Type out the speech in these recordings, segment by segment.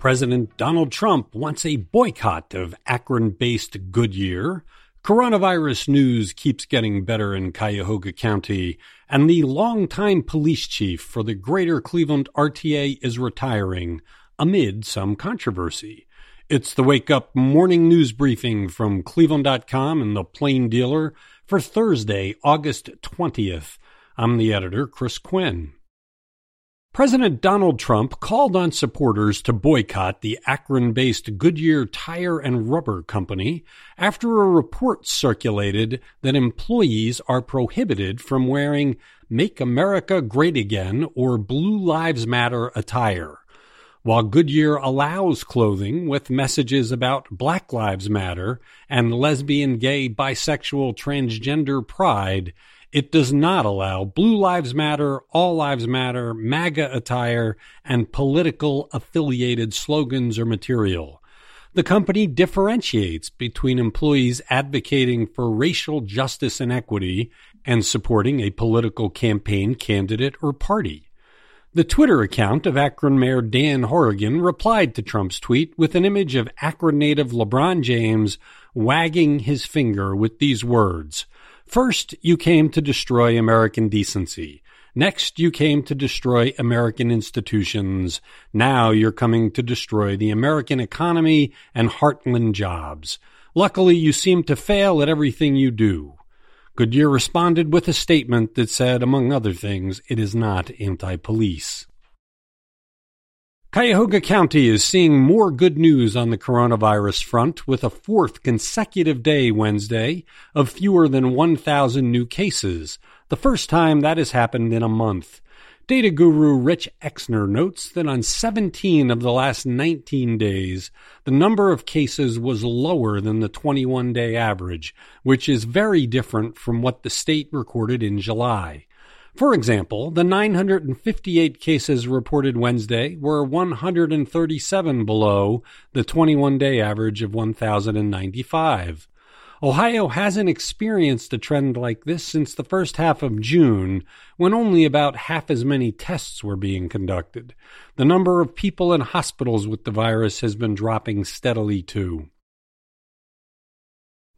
President Donald Trump wants a boycott of Akron based Goodyear. Coronavirus news keeps getting better in Cuyahoga County, and the longtime police chief for the greater Cleveland RTA is retiring amid some controversy. It's the Wake Up Morning News Briefing from Cleveland.com and the Plain Dealer for Thursday, August 20th. I'm the editor, Chris Quinn. President Donald Trump called on supporters to boycott the Akron based Goodyear Tire and Rubber Company after a report circulated that employees are prohibited from wearing Make America Great Again or Blue Lives Matter attire. While Goodyear allows clothing with messages about Black Lives Matter and lesbian, gay, bisexual, transgender pride, it does not allow Blue Lives Matter, All Lives Matter, MAGA attire, and political affiliated slogans or material. The company differentiates between employees advocating for racial justice and equity and supporting a political campaign candidate or party. The Twitter account of Akron Mayor Dan Horrigan replied to Trump's tweet with an image of Akron native LeBron James wagging his finger with these words First, you came to destroy American decency. Next, you came to destroy American institutions. Now you're coming to destroy the American economy and heartland jobs. Luckily, you seem to fail at everything you do. Goodyear responded with a statement that said, among other things, it is not anti police. Cuyahoga County is seeing more good news on the coronavirus front with a fourth consecutive day Wednesday of fewer than 1,000 new cases, the first time that has happened in a month. Data guru Rich Exner notes that on 17 of the last 19 days, the number of cases was lower than the 21 day average, which is very different from what the state recorded in July. For example, the 958 cases reported Wednesday were 137 below the 21 day average of 1,095. Ohio hasn't experienced a trend like this since the first half of June, when only about half as many tests were being conducted. The number of people in hospitals with the virus has been dropping steadily too.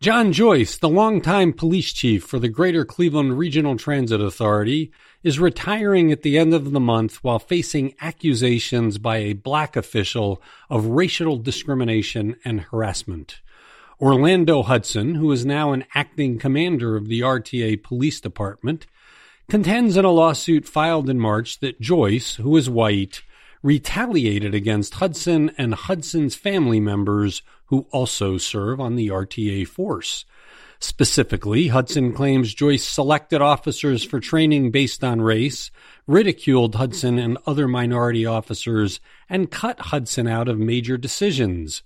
John Joyce, the longtime police chief for the Greater Cleveland Regional Transit Authority, is retiring at the end of the month while facing accusations by a black official of racial discrimination and harassment. Orlando Hudson, who is now an acting commander of the RTA Police Department, contends in a lawsuit filed in March that Joyce, who is white, retaliated against Hudson and Hudson's family members who also serve on the RTA force. Specifically, Hudson claims Joyce selected officers for training based on race, ridiculed Hudson and other minority officers, and cut Hudson out of major decisions.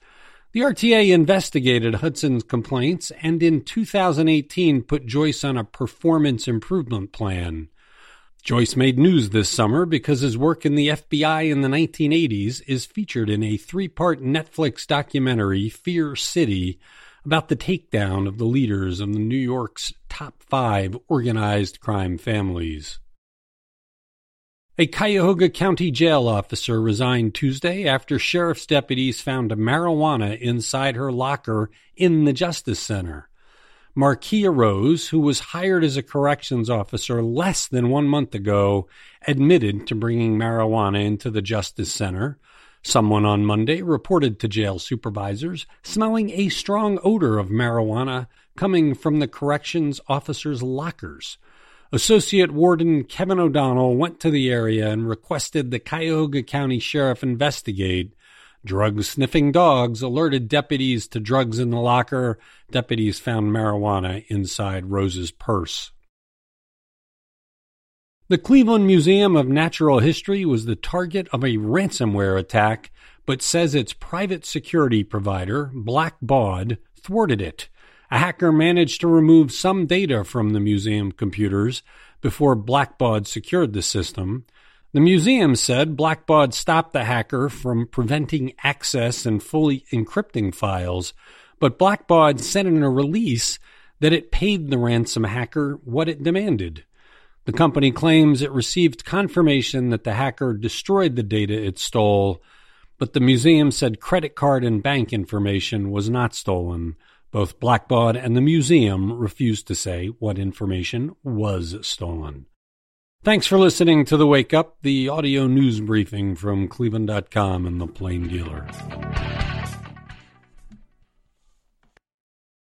The RTA investigated Hudson's complaints and in 2018 put Joyce on a performance improvement plan. Joyce made news this summer because his work in the FBI in the 1980s is featured in a three part Netflix documentary, Fear City, about the takedown of the leaders of the New York's top five organized crime families. A Cuyahoga County jail officer resigned Tuesday after sheriff's deputies found marijuana inside her locker in the Justice Center. Markia Rose, who was hired as a corrections officer less than one month ago, admitted to bringing marijuana into the Justice Center. Someone on Monday reported to jail supervisors smelling a strong odor of marijuana coming from the corrections officers' lockers. Associate Warden Kevin O'Donnell went to the area and requested the Cuyahoga County Sheriff investigate Drug sniffing dogs alerted deputies to drugs in the locker. Deputies found marijuana inside Rose's purse. The Cleveland Museum of Natural History was the target of a ransomware attack, but says its private security provider, Blackbaud, thwarted it. A hacker managed to remove some data from the museum computers before Blackbaud secured the system. The museum said Blackbaud stopped the hacker from preventing access and fully encrypting files, but Blackbaud said in a release that it paid the ransom hacker what it demanded. The company claims it received confirmation that the hacker destroyed the data it stole, but the museum said credit card and bank information was not stolen. Both Blackbaud and the museum refused to say what information was stolen. Thanks for listening to The Wake Up, the audio news briefing from Cleveland.com and The Plain Dealer.